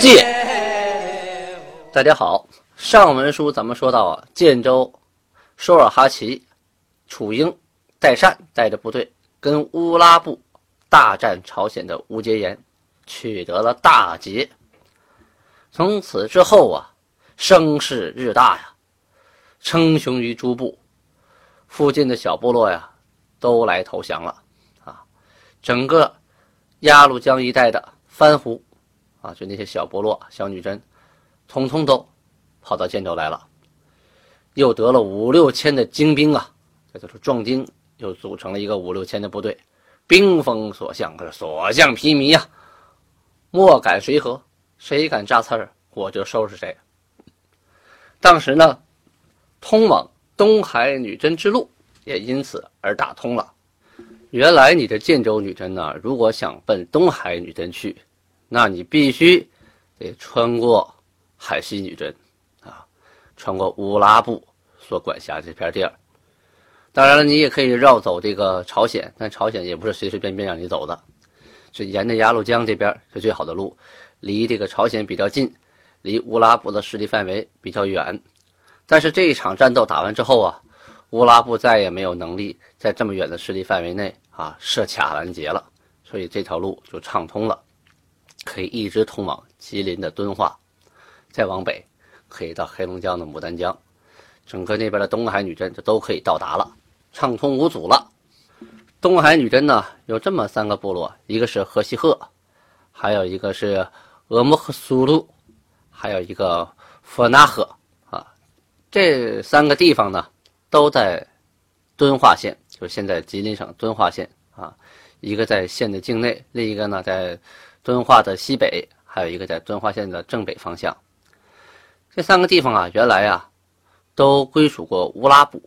鉴》。大家好，上文书咱们说到啊，建州舒尔哈齐、楚英、代善带着部队跟乌拉部大战朝鲜的乌节岩，取得了大捷。从此之后啊，声势日大呀，称雄于诸部，附近的小部落呀，都来投降了啊。整个鸭绿江一带的番胡啊，就那些小部落、小女真。通通都跑到建州来了，又得了五六千的精兵啊，这就是壮丁，又组成了一个五六千的部队，兵锋所向，可是所向披靡呀！莫敢随和，谁敢扎刺儿，我就收拾谁。当时呢，通往东海女真之路也因此而打通了。原来你的建州女真呢，如果想奔东海女真去，那你必须得穿过。海西女真，啊，穿过乌拉部所管辖这片地儿。当然了，你也可以绕走这个朝鲜，但朝鲜也不是随随便便让你走的，是沿着鸭绿江这边是最好的路，离这个朝鲜比较近，离乌拉部的势力范围比较远。但是这一场战斗打完之后啊，乌拉部再也没有能力在这么远的势力范围内啊设卡拦截了，所以这条路就畅通了，可以一直通往吉林的敦化。再往北，可以到黑龙江的牡丹江，整个那边的东海女真就都可以到达了，畅通无阻了。东海女真呢，有这么三个部落，一个是河西贺，还有一个是额木和苏鲁，还有一个佛纳赫啊。这三个地方呢，都在敦化县，就是现在吉林省敦化县啊。一个在县的境内，另一个呢在敦化的西北，还有一个在敦化县的正北方向。这三个地方啊，原来啊，都归属过乌拉部。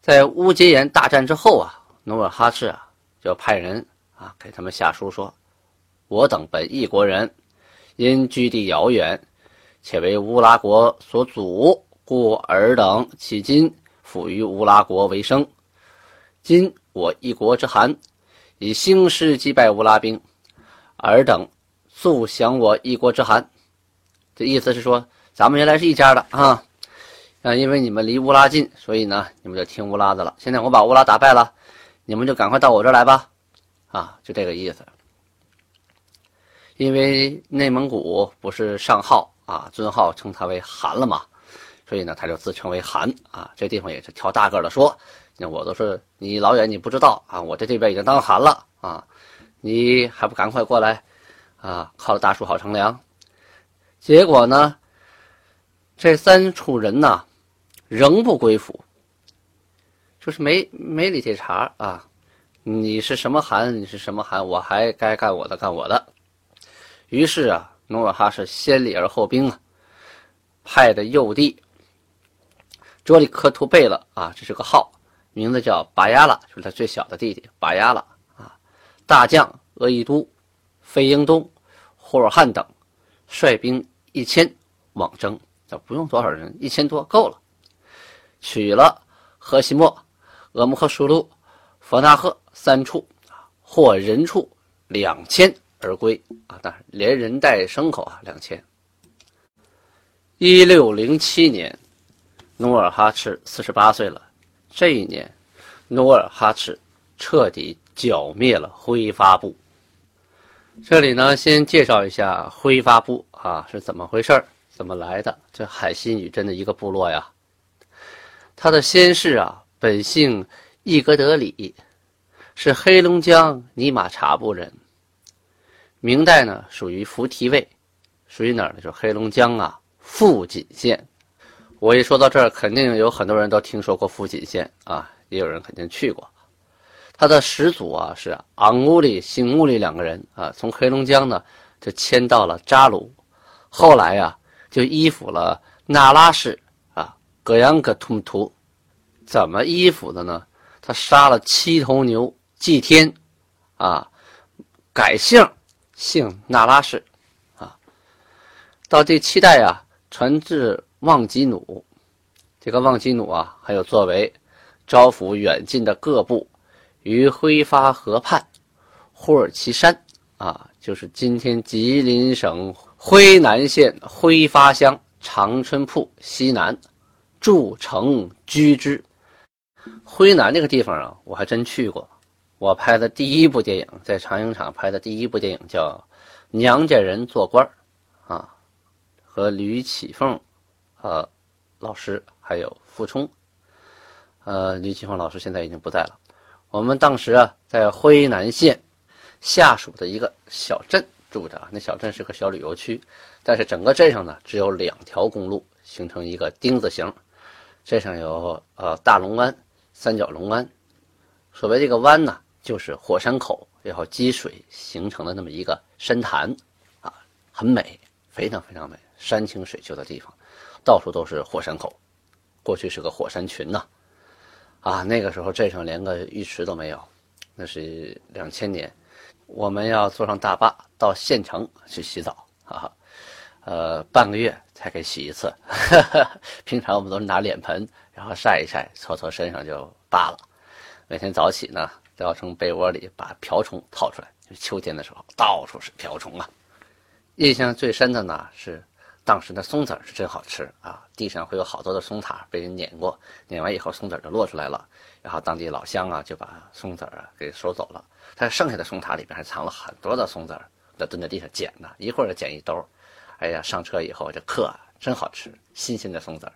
在乌节岩大战之后啊，努尔哈赤啊，就派人啊给他们下书说：“我等本异国人，因居地遥远，且为乌拉国所阻，故尔等迄今抚于乌拉国为生。今我一国之寒，以兴师击败乌拉兵，尔等速降我一国之寒。”这意思是说。咱们原来是一家的啊，啊，因为你们离乌拉近，所以呢，你们就听乌拉的了。现在我把乌拉打败了，你们就赶快到我这儿来吧，啊，就这个意思。因为内蒙古不是上号啊，尊号称他为汗了嘛，所以呢，他就自称为汗啊。这地方也是挑大个的说，那我都是你老远你不知道啊，我在这边已经当汗了啊，你还不赶快过来啊？靠着大树好乘凉。结果呢？这三处人呐，仍不归府，就是没没理这茬啊！你是什么寒？你是什么寒？我还该干我的，干我的。于是啊，努尔哈赤先礼而后兵啊，派的幼弟卓里克图贝勒啊，这是个号，名字叫拔牙拉，就是他最小的弟弟拔牙拉。大将鄂亦都、费英东、霍尔汉等率兵一千往征。这不用多少人，一千多够了。取了河西莫、额木克舒鲁、佛纳赫三处获人畜两千而归啊！当然连人带牲口啊，两千。一六零七年，努尔哈赤四十八岁了。这一年，努尔哈赤彻底剿灭了挥发部。这里呢，先介绍一下挥发部啊是怎么回事。怎么来的？这海西女真的一个部落呀，他的先世啊，本姓伊格德里，是黑龙江尼玛察部人。明代呢，属于扶提卫，属于哪儿呢？就是黑龙江啊，富锦县。我一说到这儿，肯定有很多人都听说过富锦县啊，也有人肯定去过。他的始祖啊，是昂乌里、姓乌里两个人啊，从黑龙江呢就迁到了扎鲁。后来呀，就依附了那拉氏啊，葛扬格图图，怎么依附的呢？他杀了七头牛祭天，啊，改姓姓那拉氏，啊，到第七代啊，传至旺吉努，这个旺吉努啊，还有作为招抚远近的各部于挥发河畔霍尔岐山，啊，就是今天吉林省辉南县辉发乡长春铺西南，筑城居之。辉南那个地方啊，我还真去过。我拍的第一部电影，在长影厂拍的第一部电影叫《娘家人做官啊，和吕启凤，呃，老师还有傅冲，呃，吕启凤老师现在已经不在了。我们当时啊，在辉南县下属的一个小镇住着，那小镇是个小旅游区，但是整个镇上呢，只有两条公路形成一个丁字形，镇上有呃大龙湾。三角龙湾，所谓这个湾呢，就是火山口然后积水形成的那么一个深潭，啊，很美，非常非常美，山清水秀的地方，到处都是火山口，过去是个火山群呐，啊那个时候镇上连个浴池都没有，那是两千年，我们要坐上大巴到县城去洗澡，哈哈，呃，半个月才给洗一次，平常我们都是拿脸盆。然后晒一晒，搓搓身上就罢了。每天早起呢，都要从被窝里把瓢虫掏出来。就秋天的时候，到处是瓢虫啊。印象最深的呢是，当时的松子是真好吃啊。地上会有好多的松塔被人碾过，碾完以后松子就落出来了。然后当地老乡啊就把松子啊给收走了。但剩下的松塔里边还藏了很多的松子，那蹲在地上捡呢，一会儿捡一兜。哎呀，上车以后这嗑真好吃，新鲜的松子。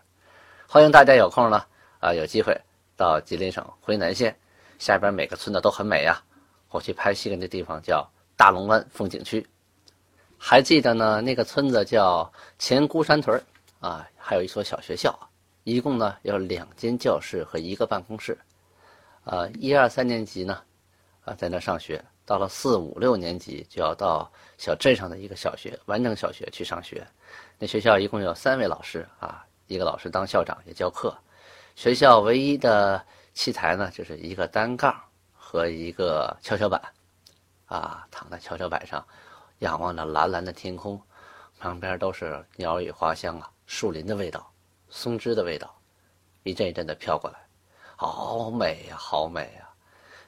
欢迎大家有空呢，啊，有机会到吉林省辉南县下边每个村子都很美呀。我去拍戏的那地方叫大龙湾风景区，还记得呢，那个村子叫前孤山屯啊，还有一所小学校，一共呢有两间教室和一个办公室，啊，一二三年级呢，啊，在那上学，到了四五六年级就要到小镇上的一个小学完整小学去上学，那学校一共有三位老师啊。一个老师当校长也教课，学校唯一的器材呢，就是一个单杠和一个跷跷板，啊，躺在跷跷板上，仰望着蓝蓝的天空，旁边都是鸟语花香啊，树林的味道，松枝的味道，一阵一阵的飘过来，好美呀，好美呀！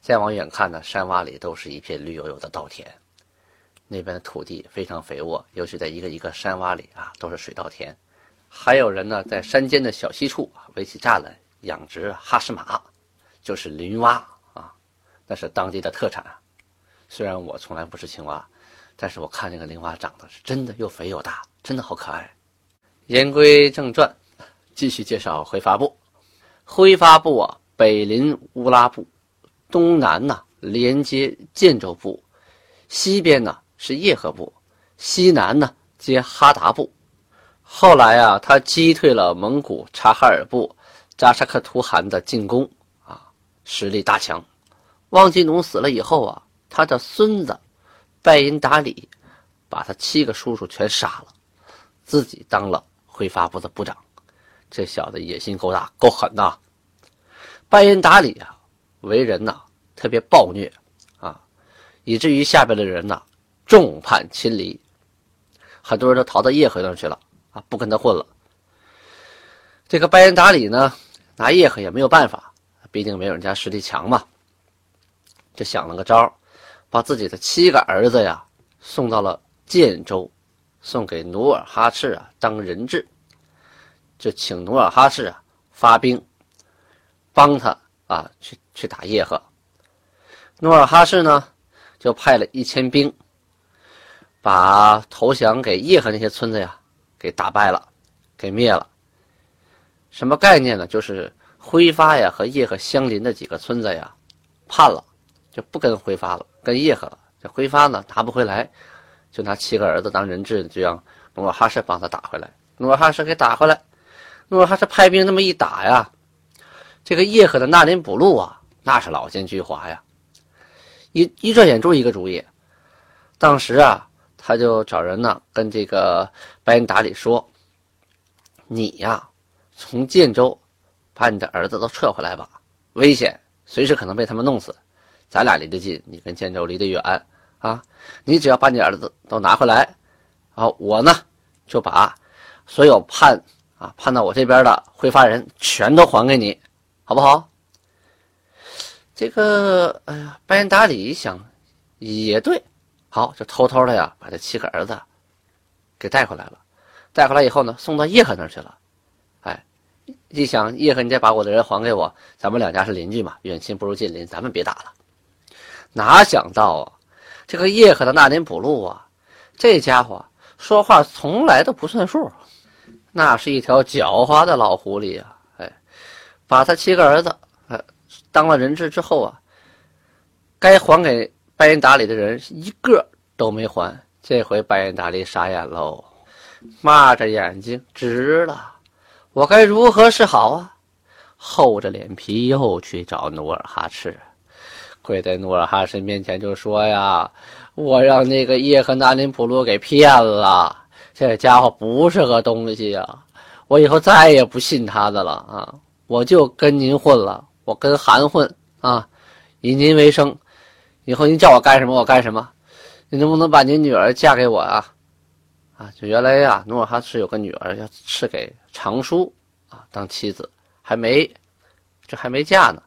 再往远看呢，山洼里都是一片绿油油的稻田，那边的土地非常肥沃，尤其在一个一个山洼里啊，都是水稻田。还有人呢，在山间的小溪处围起栅栏养殖哈什马，就是林蛙啊，那是当地的特产。虽然我从来不吃青蛙，但是我看那个林蛙长得是真的又肥又大，真的好可爱。言归正传，继续介绍挥发部。挥发部啊，北临乌拉部，东南呢连接建州部，西边呢是叶赫部，西南呢接哈达部。后来啊，他击退了蒙古察哈尔部扎沙克图汗的进攻，啊，实力大强。旺吉努死了以后啊，他的孙子拜因达里把他七个叔叔全杀了，自己当了挥发部的部长。这小子野心够大，够狠呐！拜因达里啊，为人呐特别暴虐啊，以至于下边的人呐众叛亲离，很多人都逃到叶赫那去了啊。不跟他混了。这个拜仁达里呢，拿叶赫也没有办法，毕竟没有人家实力强嘛。就想了个招把自己的七个儿子呀送到了建州，送给努尔哈赤啊当人质，就请努尔哈赤啊发兵帮他啊去去打叶赫。努尔哈赤呢就派了一千兵，把投降给叶赫那些村子呀。给打败了，给灭了。什么概念呢？就是挥发呀和叶赫相邻的几个村子呀，叛了，就不跟挥发了，跟叶赫。这挥发呢拿不回来，就拿七个儿子当人质，就让努尔哈赤帮他打回来。努尔哈赤给打回来，努尔哈赤派兵那么一打呀，这个叶赫的纳林补路啊，那是老奸巨猾呀，一一转眼珠一个主意。当时啊。他就找人呢跟这个白恩达里说：“你呀，从建州把你的儿子都撤回来吧，危险，随时可能被他们弄死。咱俩离得近，你跟建州离得远啊。你只要把你儿子都拿回来，啊，我呢就把所有判啊判到我这边的会发人全都还给你，好不好？”这个，哎呀，拜恩达里一想，也对，好，就偷偷的呀，把这七个儿子给带回来了。带回来以后呢，送到叶赫那儿去了。哎，一想，叶赫，你再把我的人还给我，咱们两家是邻居嘛，远亲不如近邻，咱们别打了。哪想到啊，这个叶赫的那林补路啊，这家伙说话从来都不算数，那是一条狡猾的老狐狸呀。哎，把他七个儿子。当了人质之后啊，该还给拜恩达里的人一个都没还。这回拜恩达里傻眼喽，骂着眼睛直了。我该如何是好啊？厚着脸皮又去找努尔哈赤，跪在努尔哈赤面前就说呀：“我让那个叶赫那林普鲁给骗了，这家伙不是个东西呀！我以后再也不信他的了啊！我就跟您混了。”我跟韩混啊，以您为生，以后您叫我干什么我干什么。你能不能把您女儿嫁给我啊？啊，就原来呀，努尔哈赤有个女儿要赐给长叔啊当妻子，还没，这还没嫁呢。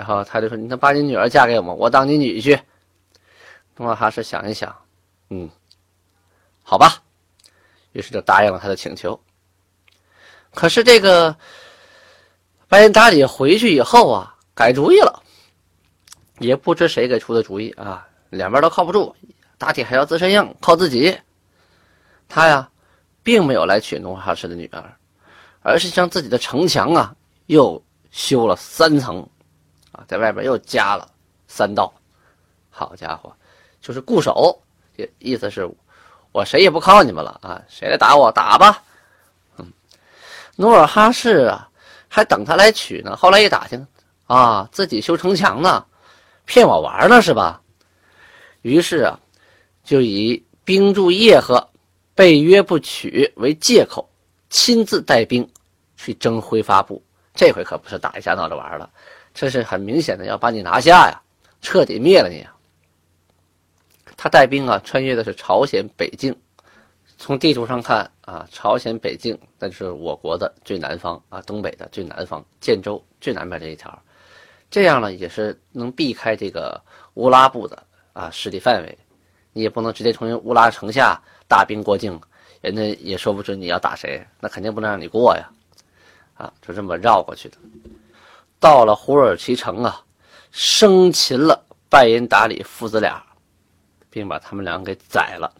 然后他就说：“你能把你女儿嫁给我吗？我当你女婿。”努尔哈赤想一想，嗯，好吧，于是就答应了他的请求。可是这个。白恩达里回去以后啊，改主意了，也不知谁给出的主意啊，两边都靠不住，打铁还要自身硬，靠自己。他呀，并没有来娶努尔哈赤的女儿，而是将自己的城墙啊又修了三层，在外边又加了三道。好家伙，就是固守，意思是，我谁也不靠你们了啊，谁来打我打吧。嗯，努尔哈赤啊。还等他来取呢。后来一打听，啊，自己修城墙呢，骗我玩呢是吧？于是啊，就以兵驻叶赫，被约不取为借口，亲自带兵去征挥发部。这回可不是打一架闹着玩了，这是很明显的要把你拿下呀，彻底灭了你。他带兵啊，穿越的是朝鲜北境。从地图上看啊，朝鲜北境那就是我国的最南方啊，东北的最南方，建州最南边这一条，这样呢也是能避开这个乌拉部的啊势力范围，你也不能直接从乌拉城下大兵过境，人家也说不准你要打谁，那肯定不能让你过呀，啊，就这么绕过去的，到了胡尔奇城啊，生擒了拜因达里父子俩，并把他们俩给宰了。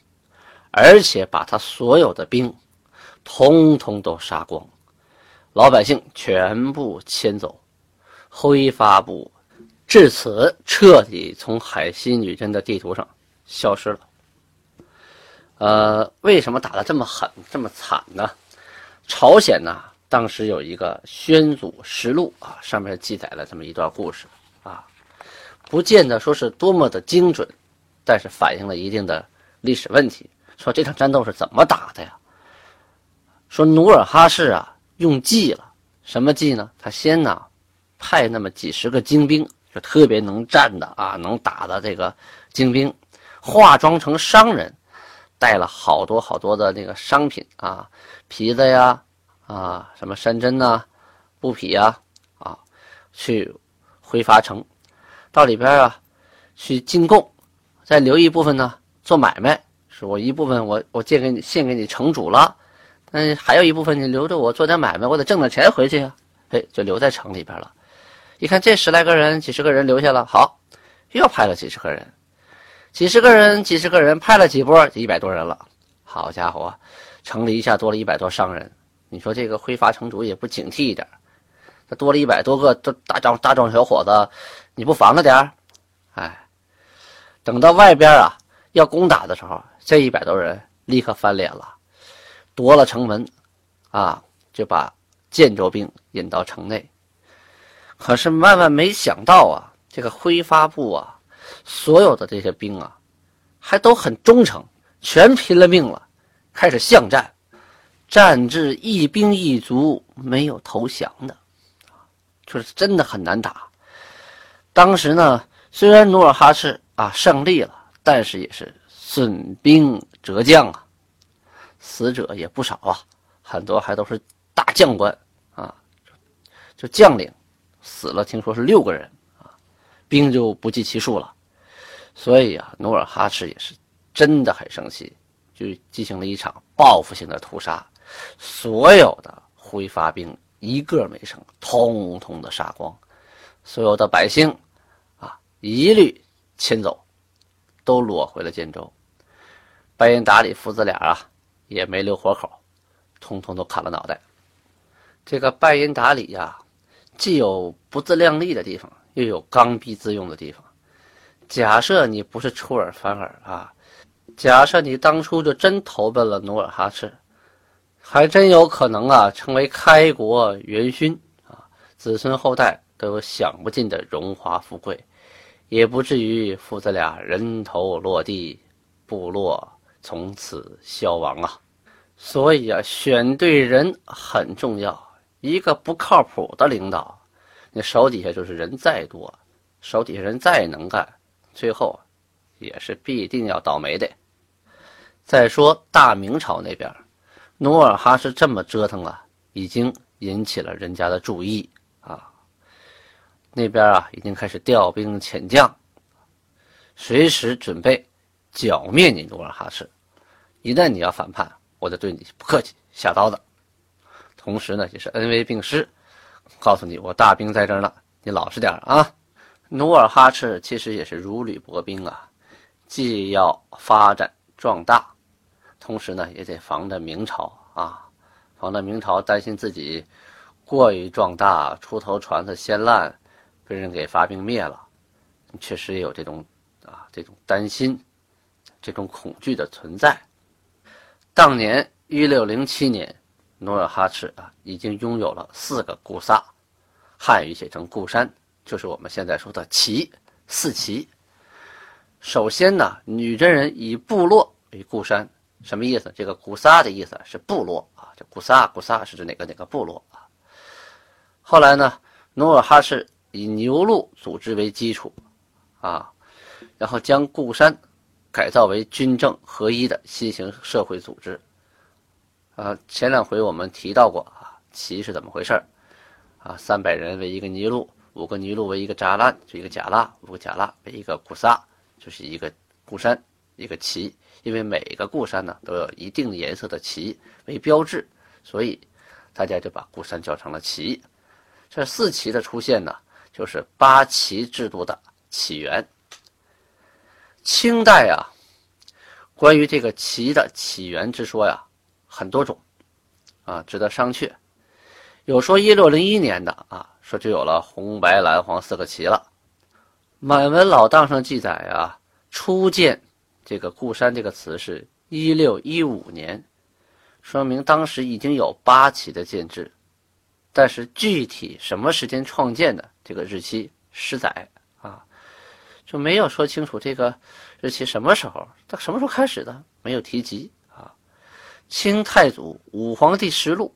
而且把他所有的兵，通通都杀光，老百姓全部迁走，挥发部至此彻底从海西女真的地图上消失了。呃，为什么打得这么狠、这么惨呢？朝鲜呢，当时有一个《宣祖实录》啊，上面记载了这么一段故事啊，不见得说是多么的精准，但是反映了一定的历史问题。说这场战斗是怎么打的呀？说努尔哈赤啊用计了，什么计呢？他先呢派那么几十个精兵，就特别能战的啊，能打的这个精兵，化妆成商人，带了好多好多的那个商品啊，皮子呀，啊什么山珍呐，布匹呀，啊，去挥发城，到里边啊去进贡，再留一部分呢做买卖。是我一部分我我借给你献给你城主了，嗯，还有一部分你留着我做点买卖，我得挣点钱回去呀。哎，就留在城里边了。一看这十来个人、几十个人留下了，好，又派了几十个人，几十个人、几十个人派了几波，一百多人了。好家伙，城里一下多了一百多商人。你说这个挥发城主也不警惕一点，他多了一百多个都大壮大壮小伙子，你不防着点儿？哎，等到外边啊要攻打的时候。这一百多人立刻翻脸了，夺了城门，啊，就把建州兵引到城内。可是万万没想到啊，这个挥发部啊，所有的这些兵啊，还都很忠诚，全拼了命了，开始巷战，战至一兵一卒，没有投降的，就是真的很难打。当时呢，虽然努尔哈赤啊胜利了，但是也是损兵折将啊，死者也不少啊，很多还都是大将官啊，就将领死了，听说是六个人啊，兵就不计其数了。所以啊，努尔哈赤也是真的很生气，就进行了一场报复性的屠杀，所有的挥发兵一个没剩，通通的杀光，所有的百姓啊一律迁走，都落回了建州。拜因达里父子俩啊也没留活口，通通都砍了脑袋。这个拜因达里呀，既有不自量力的地方，又有刚愎自用的地方。假设你不是出尔反尔啊，假设你当初就真投奔了努尔哈赤，还真有可能啊成为开国元勋啊，子孙后代都有享不尽的荣华富贵，也不至于父子俩人头落地，部落从此消亡啊。所以啊，选对人很重要。一个不靠谱的领导，你手底下就是人再多，手底下人再能干。最后，也是必定要倒霉的。再说大明朝那边，努尔哈赤这么折腾啊，已经引起了人家的注意啊。那边啊，已经开始调兵遣将，随时准备剿灭你努尔哈赤。一旦你要反叛，我就对你不客气，下刀子。同时呢，也是恩威并施，告诉你我大兵在这儿呢，你老实点啊。努尔哈赤其实也是如履薄冰啊，既要发展壮大，同时呢也得防着明朝啊，防着明朝担心自己过于壮大，出头船子先烂，被人给发兵灭了，确实有这种啊这种担心，这种恐惧的存在。当年一六零七年，努尔哈赤啊已经拥有了四个固萨，汉语写成固山。就是我们现在说的旗四旗。首先呢，女真人以部落为固山，什么意思？这个古萨的意思是部落啊，这古萨古萨是指哪个哪个部落啊？后来呢，努尔哈赤以牛鹿组织为基础啊，然后将固山改造为军政合一的新型社会组织。啊，前两回我们提到过啊，旗是怎么回事啊，三百人为一个尼禄。五个尼禄为一个扎拉，就一个甲拉；五个甲拉为一个古萨，就是一个固山，一个旗。因为每个固山呢都有一定颜色的旗为标志，所以大家就把固山叫成了旗。这四旗的出现呢，就是八旗制度的起源。清代啊，关于这个旗的起源之说呀，很多种啊，值得商榷。有说一六零一年的啊。说就有了红白蓝黄四个旗了。满文老档上记载啊，初见这个固山这个词是一六一五年，说明当时已经有八旗的建制，但是具体什么时间创建的这个日期失载啊，就没有说清楚这个日期什么时候，它什么时候开始的没有提及啊。清太祖武皇帝实录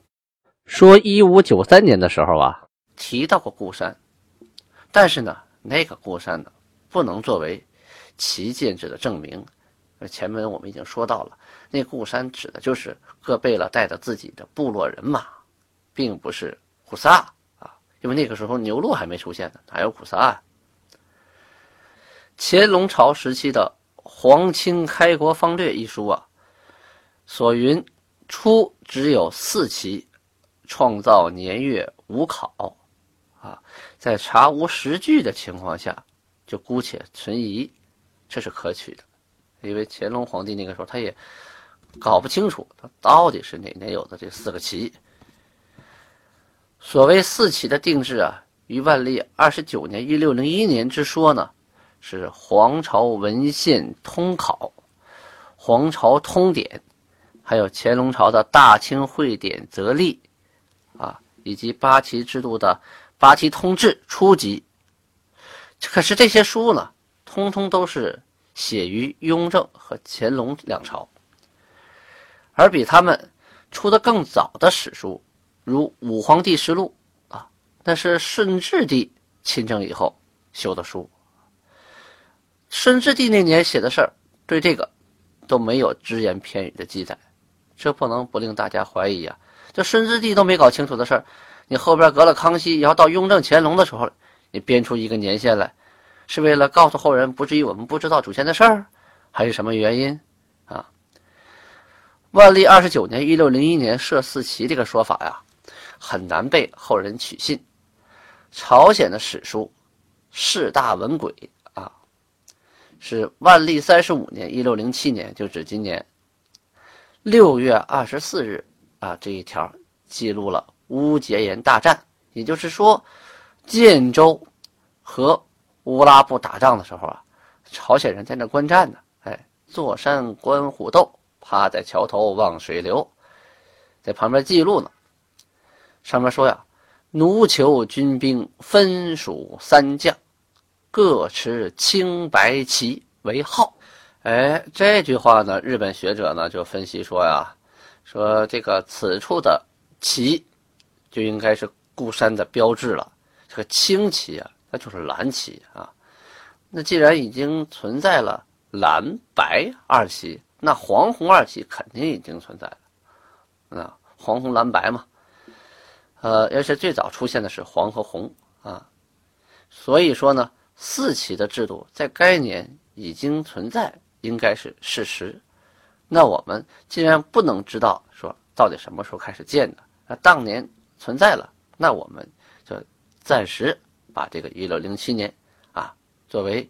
说一五九三年的时候啊。提到过固山，但是呢，那个固山呢，不能作为旗建制的证明。前面我们已经说到了，那固山指的就是各贝勒带着自己的部落人马，并不是古萨啊，因为那个时候牛鹿还没出现呢，哪有古萨啊？乾隆朝时期的《皇清开国方略》一书啊，所云初只有四旗，创造年月无考。啊，在查无实据的情况下，就姑且存疑，这是可取的。因为乾隆皇帝那个时候他也搞不清楚他到底是哪年有的这四个旗。所谓四旗的定制啊，于万历二十九年（一六零一年）之说呢，是《皇朝文献通考》《皇朝通典》，还有乾隆朝的大清会典则例，啊，以及八旗制度的。八旗通志初级，可是这些书呢，通通都是写于雍正和乾隆两朝，而比他们出的更早的史书，如《武皇帝实录》啊，那是顺治帝亲政以后修的书。顺治帝那年写的事儿，对这个都没有只言片语的记载，这不能不令大家怀疑啊！这顺治帝都没搞清楚的事儿，你后边隔了康熙，然后到雍正、乾隆的时候，你编出一个年限来，是为了告诉后人不至于我们不知道祖先的事儿，还是什么原因啊？万历二十九年（一六零一年）设四旗这个说法呀，很难被后人取信。朝鲜的史书《世大文轨》。是万历三十五年（一六零七年），就指今年六月二十四日啊，这一条记录了乌节岩大战。也就是说，建州和乌拉部打仗的时候啊，朝鲜人在那观战呢。哎，坐山观虎斗，趴在桥头望水流，在旁边记录呢。上面说呀，奴酋军兵分属三将。各持青白旗为号，哎，这句话呢，日本学者呢就分析说呀，说这个此处的旗就应该是固山的标志了。这个青旗啊，那就是蓝旗啊。那既然已经存在了蓝白二旗，那黄红二旗肯定已经存在了。啊，黄红蓝白嘛，呃，而且最早出现的是黄和红啊，所以说呢。四旗的制度在该年已经存在，应该是事实。那我们既然不能知道说到底什么时候开始建的，那当年存在了，那我们就暂时把这个一六零七年啊作为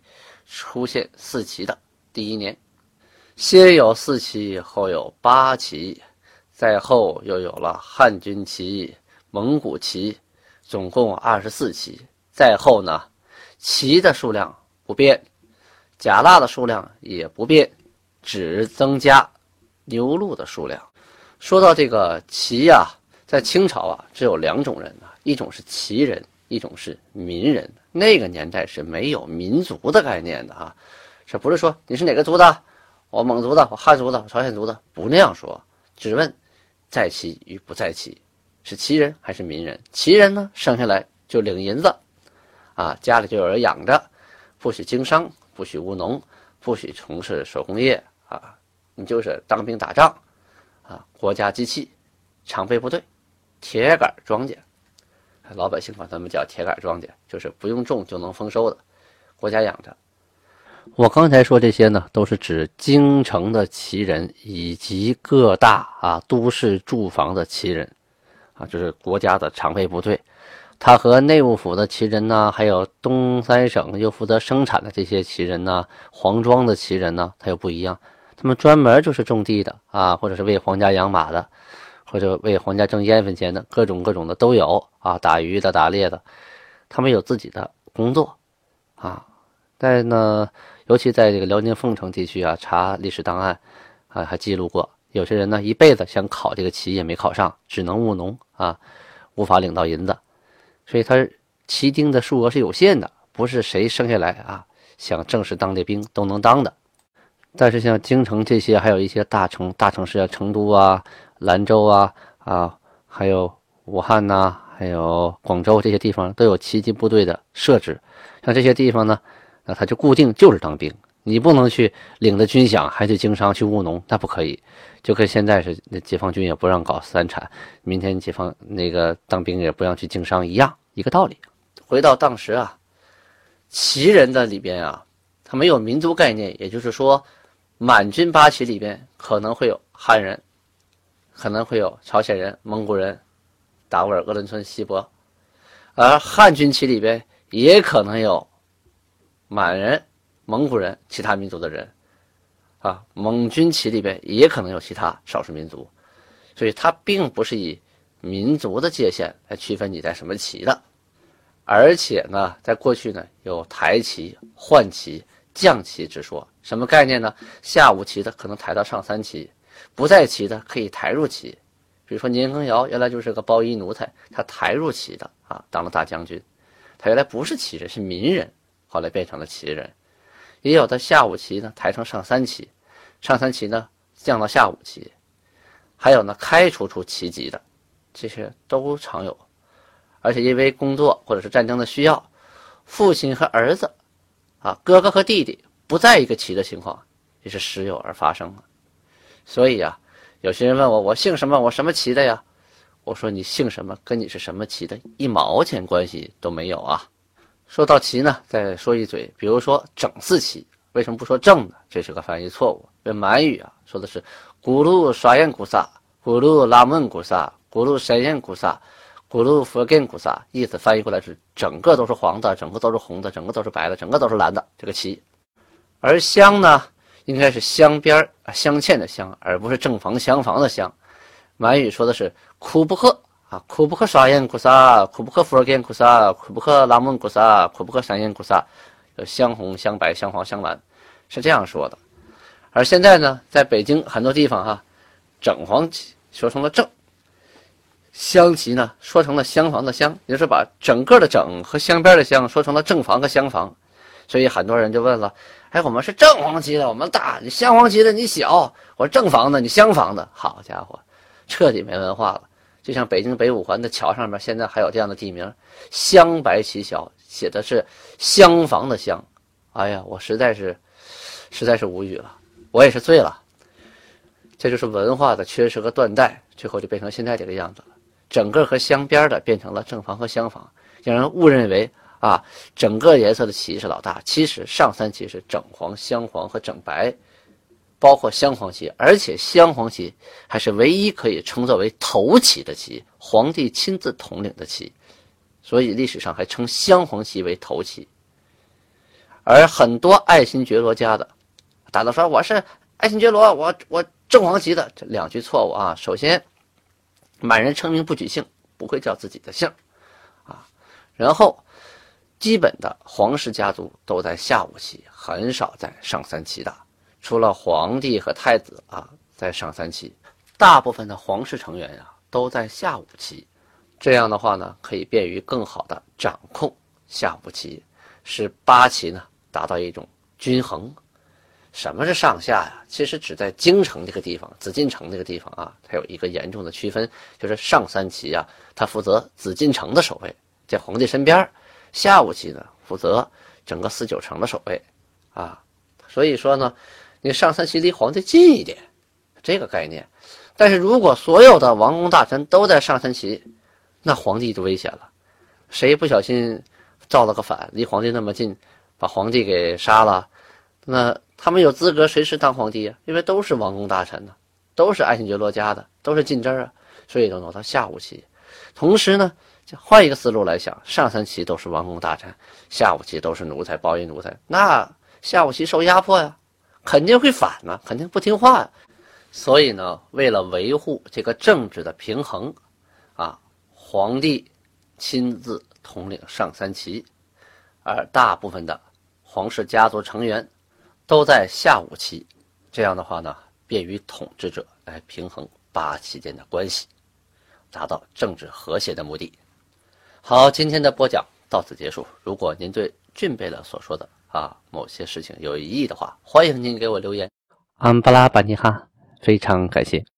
出现四旗的第一年。先有四旗，后有八旗，再后又有了汉军旗、蒙古旗，总共二十四旗。再后呢？旗的数量不变，甲蜡的数量也不变，只增加牛鹿的数量。说到这个旗呀，在清朝啊，只有两种人啊，一种是旗人，一种是民人。那个年代是没有民族的概念的啊，这不是说你是哪个族的，我蒙族的，我汉族的，我朝鲜族的，不那样说，只问在旗与不在旗，是旗人还是民人。旗人呢，生下来就领银子。啊，家里就有人养着，不许经商，不许务农，不许从事手工业啊！你就是当兵打仗，啊，国家机器，常备部队，铁杆庄稼，老百姓管他们叫铁杆庄稼，就是不用种就能丰收的，国家养着。我刚才说这些呢，都是指京城的旗人以及各大啊都市住房的旗人，啊，就是国家的常备部队。他和内务府的旗人呢，还有东三省又负责生产的这些旗人呢，黄庄的旗人呢，他又不一样。他们专门就是种地的啊，或者是为皇家养马的，或者为皇家挣烟粉钱的，各种各种的都有啊。打鱼的、打猎的，他们有自己的工作啊。但呢，尤其在这个辽宁凤城地区啊，查历史档案啊，还记录过有些人呢，一辈子想考这个旗也没考上，只能务农啊，无法领到银子。所以，他旗丁的数额是有限的，不是谁生下来啊想正式当这兵都能当的。但是，像京城这些，还有一些大城大城市啊，成都啊、兰州啊啊，还有武汉呐，还有广州这些地方，都有旗籍部队的设置。像这些地方呢，那他就固定就是当兵，你不能去领着军饷还去经商去务农，那不可以。就跟现在是那解放军也不让搞三产，明天解放那个当兵也不让去经商一样，一个道理。回到当时啊，旗人的里边啊，他没有民族概念，也就是说，满军八旗里边可能会有汉人，可能会有朝鲜人、蒙古人、达斡尔、鄂伦春、锡伯，而汉军旗里边也可能有满人、蒙古人、其他民族的人。啊，蒙军旗里边也可能有其他少数民族，所以它并不是以民族的界限来区分你在什么旗的，而且呢，在过去呢有抬旗、换旗、降旗之说，什么概念呢？下五旗的可能抬到上三旗，不在旗的可以抬入旗，比如说年羹尧原来就是个包衣奴才，他抬入旗的啊，当了大将军，他原来不是旗人，是民人，后来变成了旗人，也有的下五旗呢抬成上三旗。上三旗呢，降到下五旗，还有呢开除出旗籍的，这些都常有。而且因为工作或者是战争的需要，父亲和儿子，啊，哥哥和弟弟不在一个旗的情况，也是时有而发生的。所以啊，有些人问我，我姓什么？我什么旗的呀？我说你姓什么，跟你是什么旗的一毛钱关系都没有啊。说到旗呢，再说一嘴，比如说整四旗，为什么不说正呢？这是个翻译错误。这满语啊，说的是咕噜刷眼古萨，咕噜拉门古萨，咕噜山眼古萨，咕噜佛根古萨，意思翻译过来是整个都是黄的，整个都是红的，整个都是白的，整个都是蓝的这个旗。而香呢，应该是镶边儿啊，镶嵌的镶，而不是正房厢房的厢。满语说的是库布克啊，库布克刷眼古萨，库布克佛根古萨，库布克拉门古萨，库布克山眼古萨，镶红、镶白、镶黄、镶蓝，是这样说的。而现在呢，在北京很多地方哈，整黄旗说成了正，镶旗呢说成了厢房的厢，也就是把整个的整和镶边的镶说成了正房和厢房，所以很多人就问了：哎，我们是正黄旗的，我们大；你镶黄旗的你小，我正房的，你厢房的，好家伙，彻底没文化了。就像北京北五环的桥上面，现在还有这样的地名“镶白旗桥”，写的是厢房的厢。哎呀，我实在是，实在是无语了。我也是醉了，这就是文化的缺失和断代，最后就变成现在这个样子了。整个和镶边的变成了正房和厢房，让人误认为啊，整个颜色的旗是老大。其实上三旗是整黄、镶黄和整白，包括镶黄旗，而且镶黄旗还是唯一可以称作为头旗的旗，皇帝亲自统领的旗，所以历史上还称镶黄旗为头旗。而很多爱新觉罗家的。大家说我是爱新觉罗，我我正黄旗的，这两句错误啊。首先，满人称名不举姓，不会叫自己的姓啊。然后，基本的皇室家族都在下五旗，很少在上三旗的。除了皇帝和太子啊在上三旗，大部分的皇室成员呀都在下五旗。这样的话呢，可以便于更好的掌控下五旗，使八旗呢达到一种均衡。什么是上下呀？其实只在京城这个地方，紫禁城这个地方啊，它有一个严重的区分，就是上三旗啊，它负责紫禁城的守卫，在皇帝身边；下五旗呢，负责整个四九城的守卫，啊，所以说呢，你上三旗离皇帝近一点，这个概念。但是如果所有的王公大臣都在上三旗，那皇帝就危险了，谁不小心造了个反，离皇帝那么近，把皇帝给杀了，那。他们有资格随时当皇帝啊，因为都是王公大臣呢，都是爱新觉罗家的，都是近支啊，所以都挪到下五旗。同时呢，换一个思路来想，上三旗都是王公大臣，下五旗都是奴才、包衣奴才，那下五旗受压迫呀，肯定会反呢，肯定不听话呀。所以呢，为了维护这个政治的平衡，啊，皇帝亲自统领上三旗，而大部分的皇室家族成员。都在下五旗，这样的话呢，便于统治者来平衡八旗间的关系，达到政治和谐的目的。好，今天的播讲到此结束。如果您对俊贝勒所说的啊某些事情有疑议的话，欢迎您给我留言。安布拉巴尼哈，非常感谢。